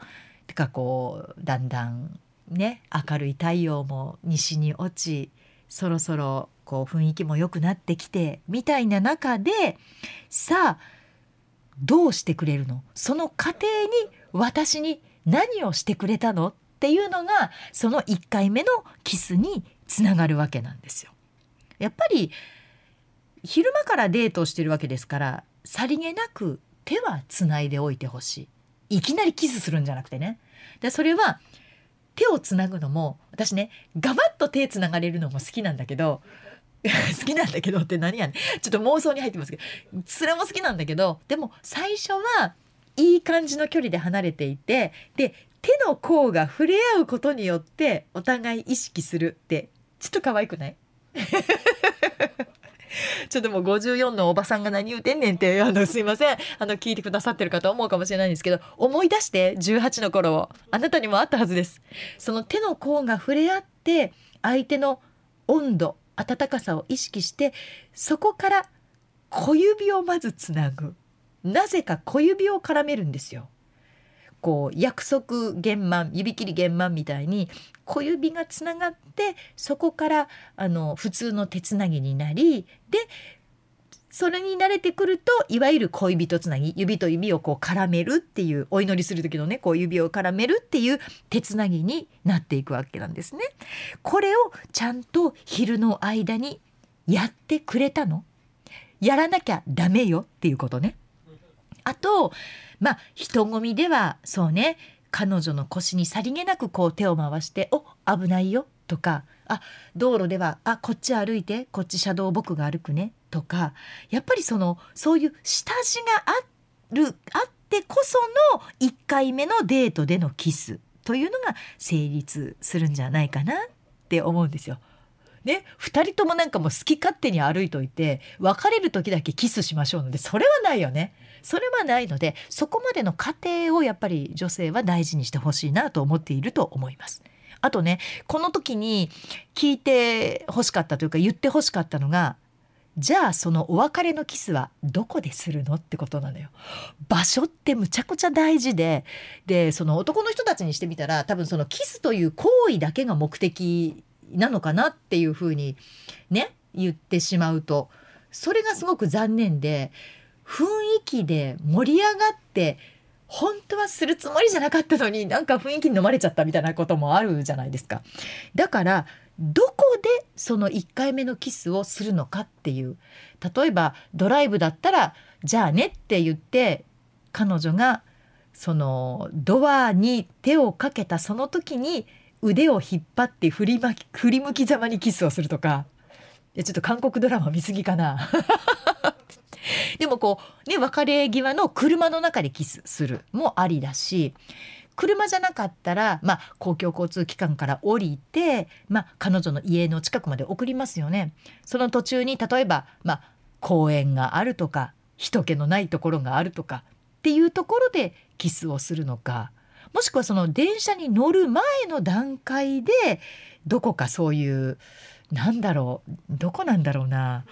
A: てかこうだんだんね明るい太陽も西に落ちそろそろこう雰囲気も良くなってきてみたいな中でさあどうしてくれるの？その過程に私に何をしてくれたの？っていうのがその1回目のキスにつながるわけなんですよ。やっぱり昼間からデートをしてるわけですからさりげなく手はつないでおいてほしい。いきなりキスするんじゃなくてね。でそれは手をつなぐのも私ねガバッと手つながれるのも好きなんだけど 好きなんだけどって何やねん。ちょっと妄想に入ってますけどそれも好きなんだけどでも最初はいい感じの距離で離れていてで手の甲が触れ合うことによってお互い意識するってちょっと可愛くない？ちょっともう54のおばさんが何言うてんねんって あのすいません。あの聞いてくださってる方思うかもしれないんですけど思い出して18の頃をあなたにもあったはずです。その手の甲が触れ合って相手の温度温かさを意識してそこから小指をまずつなぐ。なぜか小指を絡めるんですよ。こう約束玄満指切り玄満みたいに小指がつながってそこからあの普通の手つなぎになりでそれに慣れてくるといわゆる恋人つなぎ指と指をこう絡めるっていうお祈りする時のねこう指を絡めるっていう手つなぎになっていくわけなんですね。これをちゃんと昼の間にやってくれたの？やらなきゃダメよっていうことね。あとまあ人混みではそうね彼女の腰にさりげなくこう手を回して「お危ないよ」とか「あ道路ではあこっち歩いてこっち車道僕が歩くね」とかやっぱりそのそういう下地があるあってこその1回目のデートでのキスというのが成立するんじゃないかなって思うんですよ。ね、2人ともなんかもう好き勝手に歩いといて別れる時だけキスしましょうのでそれはないよね。それはないのでそこまでの過程をやっぱり女性は大事にしてほしいなと思っていると思います。あとねこの時に聞いてほしかったというか言ってほしかったのがじゃあそのお別れのキスはどこでするのってことなのよ。場所ってむちゃくちゃ大事ででその男の人たちにしてみたら多分そのキスという行為だけが目的なのかなっていうふうにね言ってしまうとそれがすごく残念で雰囲気で盛り上がって本当はするつもりじゃなかったのになんか雰囲気に飲まれちゃったみたいなこともあるじゃないですか。だからどこでその1回目のキスをするのかっていう。例えばドライブだったらじゃあねって言って彼女がそのドアに手をかけたその時に腕を引っ張って振りまき振り向きざまにキスをするとか。いやちょっと韓国ドラマ見すぎかな。でもこうね別れ際の車の中でキスするもありだし車じゃなかったら、まあ、公共交通機関から降りて、まあ、彼女の家の近くまで送りますよね。その途中に例えば、まあ、公園があるとか人気のないところがあるとかっていうところでキスをするのかもしくはその電車に乗る前の段階でどこかそういうなんだろうどこなんだろうな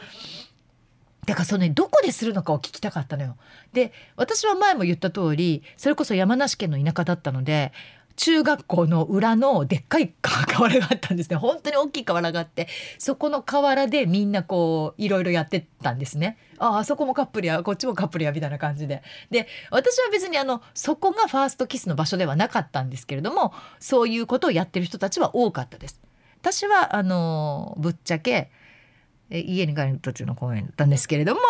A: だからそのねどこでするのかを聞きたかったのよ。で私は前も言った通りそれこそ山梨県の田舎だったので中学校の裏のでっかい河原があったんですね。本当に大きい河原があってそこの河原でみんなこういろいろやってたんですね。ああそこもカップルやこっちもカップルやみたいな感じで。で私は別にあのそこがファーストキスの場所ではなかったんですけれどもそういうことをやってる人たちは多かったです。私はあのぶっちゃけ家に帰る途中の公園だったんですけれども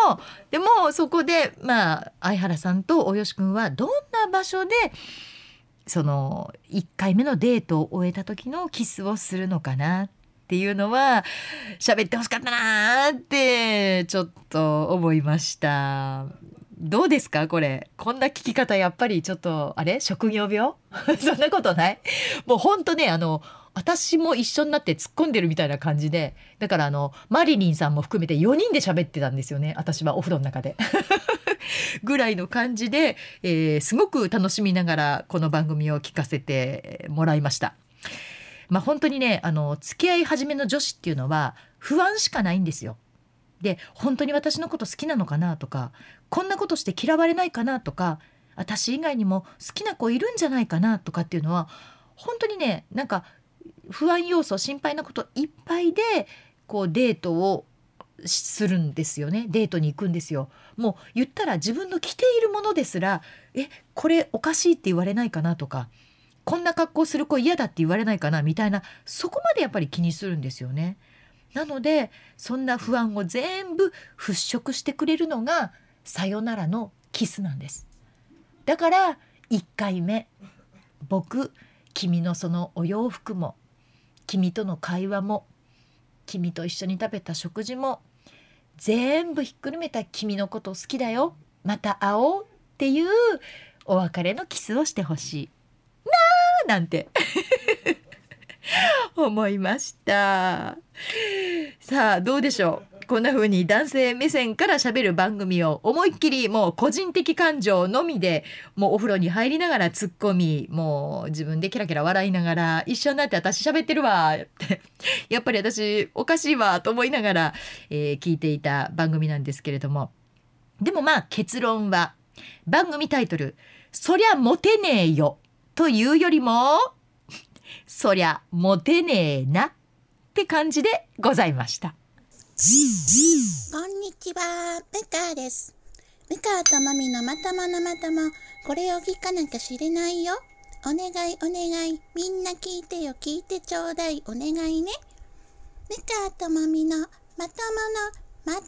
A: でもそこでまあ相原さんとおよしくんはどんな場所でその1回目のデートを終えた時のキスをするのかなっていうのは喋ってほしかったなってちょっと思いました。どうですか？これ。こんな聞き方やっぱりちょっとあれ？職業病？そんなことない？もうほんとねあの私も一緒になって突っ込んでるみたいな感じでだからあのマリリンさんも含めて4人で喋ってたんですよね私はお風呂の中で。ぐらいの感じで、えー、すごく楽しみながらこの番組を聞かせてもらいました。まあ本当にねあの付き合い始めの女子っていうのは不安しかないんですよ。で本当に私のこと好きなのかなとかこんなことして嫌われないかなとか私以外にも好きな子いるんじゃないかなとかっていうのは本当にねなんか不安要素心配なこといっぱいでこうデートをするんですよねデートに行くんですよもう言ったら自分の着ているものですらえこれおかしいって言われないかなとかこんな格好する子嫌だって言われないかなみたいなそこまでやっぱり気にするんですよね。なのでそんな不安を全部払拭してくれるのがさよならのキスなんです。だから1回目僕君のそのお洋服も君との会話も君と一緒に食べた食事も全部ひっくるめた君のこと好きだよ。また会おうっていうお別れのキスをしてほしい。なーなんて。思いました。さあどうでしょう？こんな風に男性目線から喋る番組を思いっきりもう個人的感情のみでもうお風呂に入りながら突っ込みもう自分でキラキラ笑いながら一緒になって私喋ってるわって やっぱり私おかしいわと思いながら、えー、聞いていた番組なんですけれどもでもまあ結論は番組タイトル「そりゃモテねえよ」というよりも「そりゃモテねえな」って感じでございました。
B: こんにちは、ムカです。ムカとマミのまとものまとも、これを聞かなきゃ知れないよ。お願いお願い、みんな聞いてよ、聞いてちょうだい、お願いね。ムカとマミのまとものまとも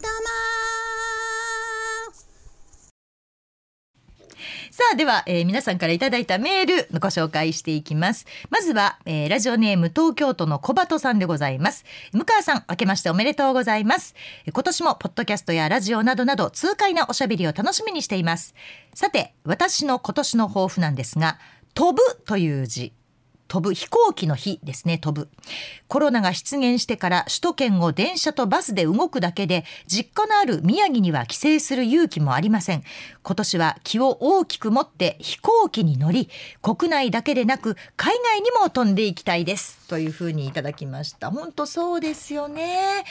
A: さあでは、えー皆さんからいただいたメールご紹介していきます。まずは、えーラジオネーム東京都の小鳩さんでございます。向川さん明けましておめでとうございます。え今年もポッドキャストやラジオなどなど痛快なおしゃべりを楽しみにしています。さて私の今年の抱負なんですが飛ぶという字。飛ぶ飛行機の日ですね飛ぶ。コロナが出現してから首都圏を電車とバスで動くだけで実家のある宮城には帰省する勇気もありません。今年は気を大きく持って飛行機に乗り国内だけでなく海外にも飛んでいきたいです。というふうにいただきました。本当そうですよね。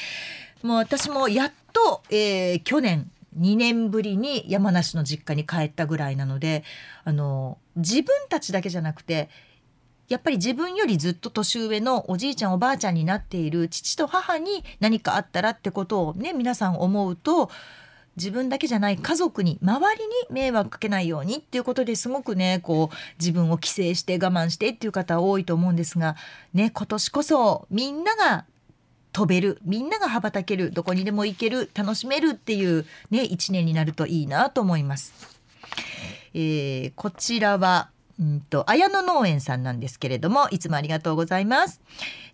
A: もう私もやっと、えー去年2年ぶりに山梨の実家に帰ったぐらいなのであの自分たちだけじゃなくてやっぱり自分よりずっと年上のおじいちゃんおばあちゃんになっている父と母に何かあったらってことをね皆さん思うと自分だけじゃない家族に周りに迷惑かけないようにっていうことですごくねこう自分を規制して我慢してっていう方多いと思うんですがね今年こそみんなが飛べるみんなが羽ばたけるどこにでも行ける楽しめるっていうね一年になるといいなと思います。えーこちらはうんと綾野農園さんなんですけれどもいつもありがとうございます、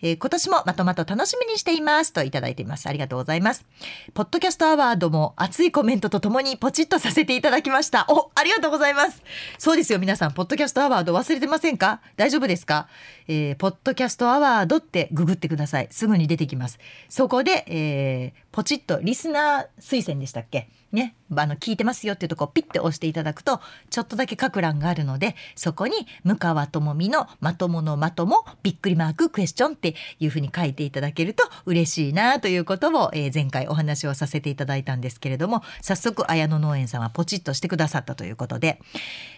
A: えー今年もまとまと楽しみにしていますといただいています。ありがとうございます。ポッドキャストアワードも熱いコメントとともにポチッとさせていただきました。おありがとうございます。そうですよ皆さん。ポッドキャストアワード忘れてませんか？大丈夫ですか、えーポッドキャストアワードってググってください。すぐに出てきます。そこで、えーポチッとリスナー推薦でしたっけ？ね、あの聞いてますよっていうとこをピッて押していただくとちょっとだけ書く欄があるのでそこに「向川智美のまとものまともびっくりマーククエスチョン」っていうふうに書いていただけると嬉しいなということを、えー前回お話をさせていただいたんですけれども早速綾野農園さんはポチッとしてくださったということで、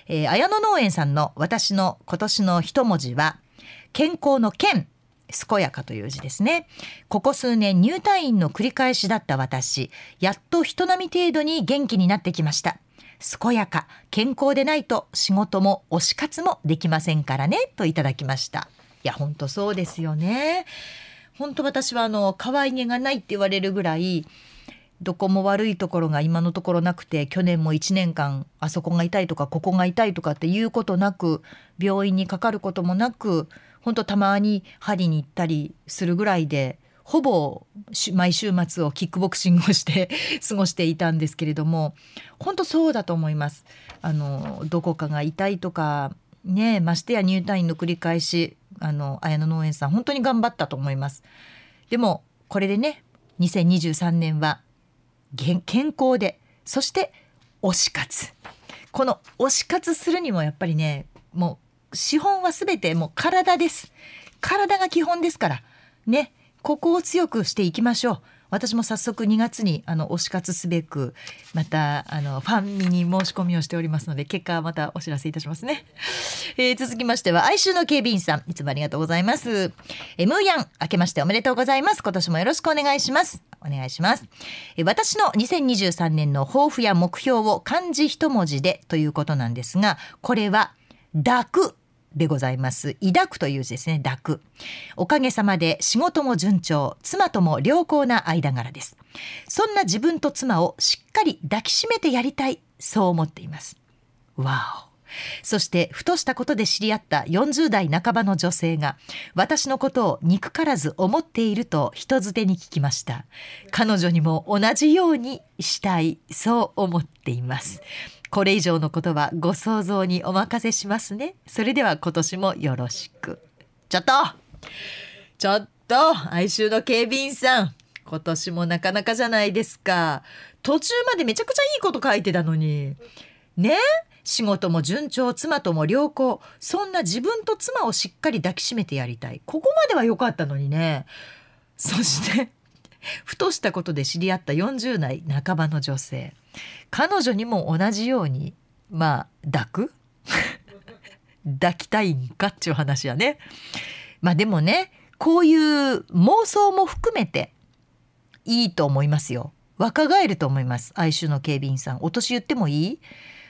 A: えー綾野農園さんの私の今年の一文字は健康の健健やかという字ですね。ここ数年入退院の繰り返しだった私やっと人並み程度に元気になってきました。健やか健康でないと仕事も推し活もできませんからねといただきました。いや本当そうですよね。本当私はあの可愛げがないって言われるぐらいどこも悪いところが今のところなくて去年も1年間あそこが痛いとかここが痛いとかっていうことなく病院にかかることもなく本当たまに針に行ったりするぐらいでほぼ毎週末をキックボクシングをして 過ごしていたんですけれども本当そうだと思います。あのどこかが痛いとかねましてや入退院の繰り返しあの綾野農園さん本当に頑張ったと思います。でもこれでね2023年は健康でそして推し活この推し活するにもやっぱりねもう資本は全てもう体です。体が基本ですから。ね。ここを強くしていきましょう。私も早速2月にあの推し活すべくまたあのファンミに申し込みをしておりますので結果はまたお知らせいたしますね、えー続きましては哀愁の警備員さん。いつもありがとうございます。えムーヤン明けましておめでとうございます。今年もよろしくお願いします。お願いします。え私の2023年の抱負や目標を漢字一文字でということなんですがこれは抱くでございます。抱くという字ですね。抱く。おかげさまで仕事も順調。妻とも良好な間柄です。そんな自分と妻をしっかり抱きしめてやりたい。そう思っています。わお。そしてふとしたことで知り合った40代半ばの女性が私のことを憎からず思っていると人づてに聞きました。彼女にも同じようにしたい。そう思っています。これ以上のことはご想像にお任せしますね。それでは今年もよろしく。ちょっと！ちょっと！哀愁の警備員さん。今年もなかなかじゃないですか。途中までめちゃくちゃいいこと書いてたのに。ね？仕事も順調妻とも良好。そんな自分と妻をしっかり抱きしめてやりたい。ここまでは良かったのにね。そしてふとしたことで知り合った40代半ばの女性。彼女にも同じようにまあ抱く？抱きたいんかっちゅう話やね。まあでもねこういう妄想も含めていいと思いますよ。若返ると思います哀愁の警備員さん。お年言ってもいい？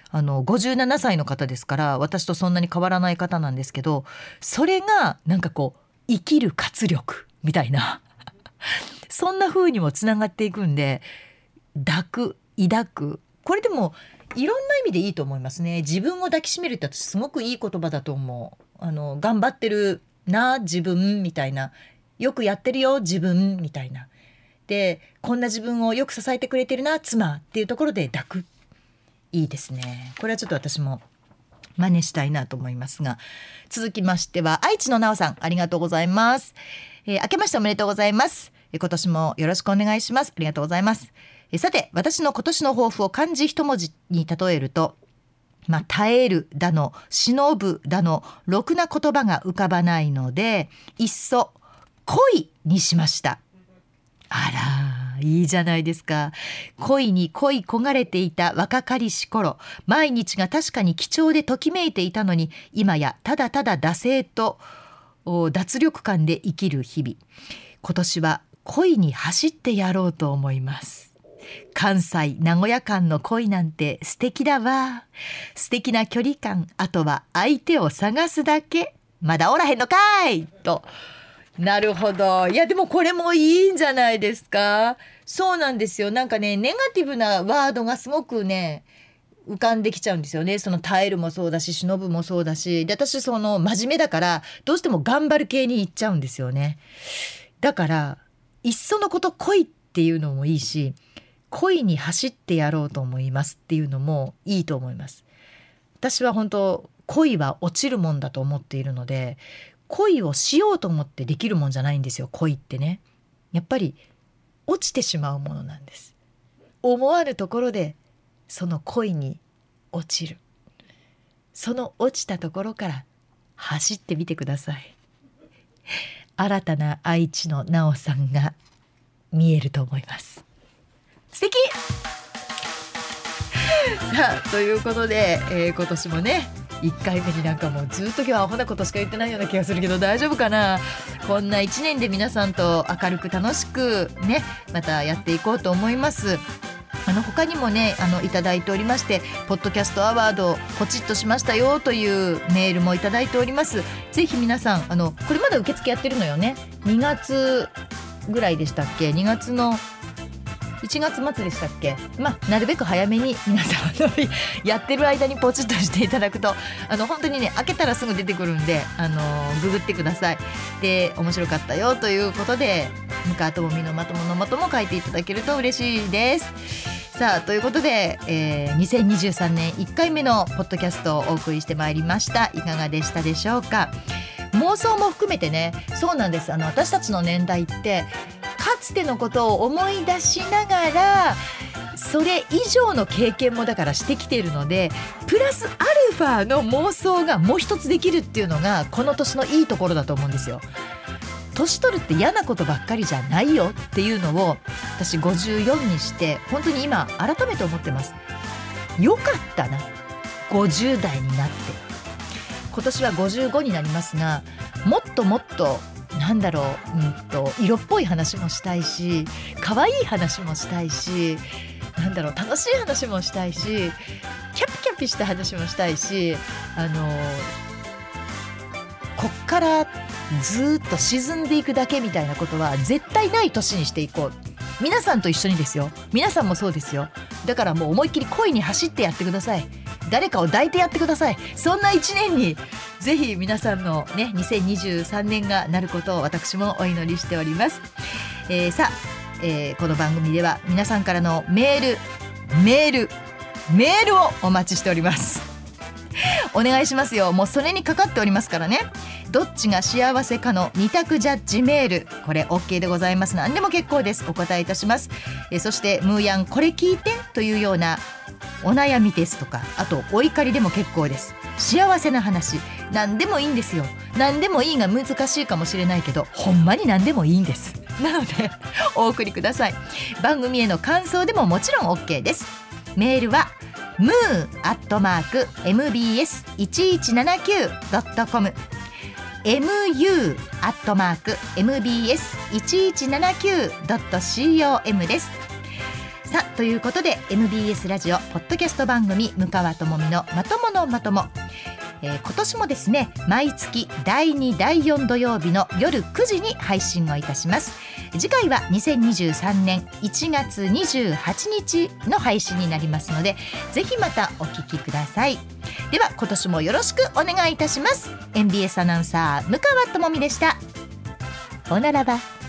A: あの57歳の方ですから私とそんなに変わらない方なんですけどそれがなんかこう生きる活力みたいな。そんな風にもつながっていくんで抱く抱く。これでもいろんな意味でいいと思いますね。自分を抱きしめるって私すごくいい言葉だと思う。あの頑張ってるな自分みたいな。よくやってるよ自分みたいな。でこんな自分をよく支えてくれてるな妻っていうところで抱く。いいですね。これはちょっと私も真似したいなと思いますが。続きましては愛知のなおさんありがとうございます、えー明けましておめでとうございます、今年もよろしくお願いします。ありがとうございます、えさて私の今年の抱負を漢字一文字に例えるとまあ、耐えるだの忍ぶだのろくな言葉が浮かばないのでいっそ恋にしました。あらいいじゃないですか。恋に恋焦がれていた若かりし頃毎日が確かに貴重でときめいていたのに今やただただ惰性と脱力感で生きる日々。今年は恋に走ってやろうと思います。関西名古屋間の恋なんて素敵だわ。素敵な距離感あとは相手を探すだけ。まだおらへんのかい！と。なるほど。いやでもこれもいいんじゃないですか。そうなんですよ。なんかねネガティブなワードがすごくね浮かんできちゃうんですよね。その耐えるもそうだし忍ぶもそうだし。で私その真面目だからどうしても頑張る系にいっちゃうんですよね。だからいっそのこと恋っていうのもいいし恋に走ってやろうと思いますっていうのもいいと思います。私は本当恋は落ちるもんだと思っているので恋をしようと思ってできるもんじゃないんですよ恋ってね。やっぱり落ちてしまうものなんです。思わぬところでその恋に落ちる。その落ちたところから走ってみてください。新たな愛知の奈緒さんが見えると思います。素敵。さあということで、えー、今年もね1回目になんかもうずっと今日はアホなことしか言ってないような気がするけど大丈夫かな？こんな1年で皆さんと明るく楽しくねまたやっていこうと思います。あの他にもねあのいただいておりましてポッドキャストアワードポチッとしましたよというメールもいただいております。ぜひ皆さんあのこれまだ受付やってるのよね？2月ぐらいでしたっけ？2月の1月末でしたっけ？まあなるべく早めに皆さん やってる間にポチッとしていただくとあの本当にね開けたらすぐ出てくるんであのググってください。で面白かったよということで向川智美のまとものまとも書いていただけると嬉しいです。さあということで、えー、2023年1回目のポッドキャストをお送りしてまいりました。いかがでしたでしょうか？妄想も含めてねそうなんです。あの私たちの年代ってかつてのことを思い出しながらそれ以上の経験もだからしてきているのでプラスアルファの妄想がもう一つできるっていうのがこの年のいいところだと思うんですよ。年取るって嫌なことばっかりじゃないよっていうのを私54にして本当に今改めて思ってます。よかったな50代になって今年は55になりますがもっともっとなんだろう、うんと、色っぽい話もしたいし可愛い話もしたいしなんだろう楽しい話もしたいしキャピキャピした話もしたいしあのこっからずっと沈んでいくだけみたいなことは絶対ない年にしていこう。皆さんと一緒にですよ。皆さんもそうですよ。だからもう思いっきり恋に走ってやってください。誰かを抱いてやってください。そんな一年にぜひ皆さんのね2023年がなることを私もお祈りしております、えー、さあ、えー、この番組では皆さんからのメールメールメールをお待ちしております。お願いしますよ。もうそれにかかっておりますからね。どっちが幸せかの二択ジャッジメール。これ OK でございます。何でも結構です。お答えいたします。えそしてムーヤンこれ聞いてというようなお悩みですとかあとお怒りでも結構です。幸せな話。何でもいいんですよ。何でもいいが難しいかもしれないけどほんまに何でもいいんです。なのでお送りください。番組への感想でももちろん OK です。メールはムーアットマーク MBS1179.com mu アットマーク mbs 一一七九ドット com です。さあということで MBS ラジオポッドキャスト番組向川智美のまとものまとも。えー、今年もですね毎月第2第4土曜日の夜9時に配信をいたします。次回は2023年1月28日の配信になりますのでぜひまたお聞きください。では今年もよろしくお願いいたします。MBS アナウンサー向川智美でした。おならば。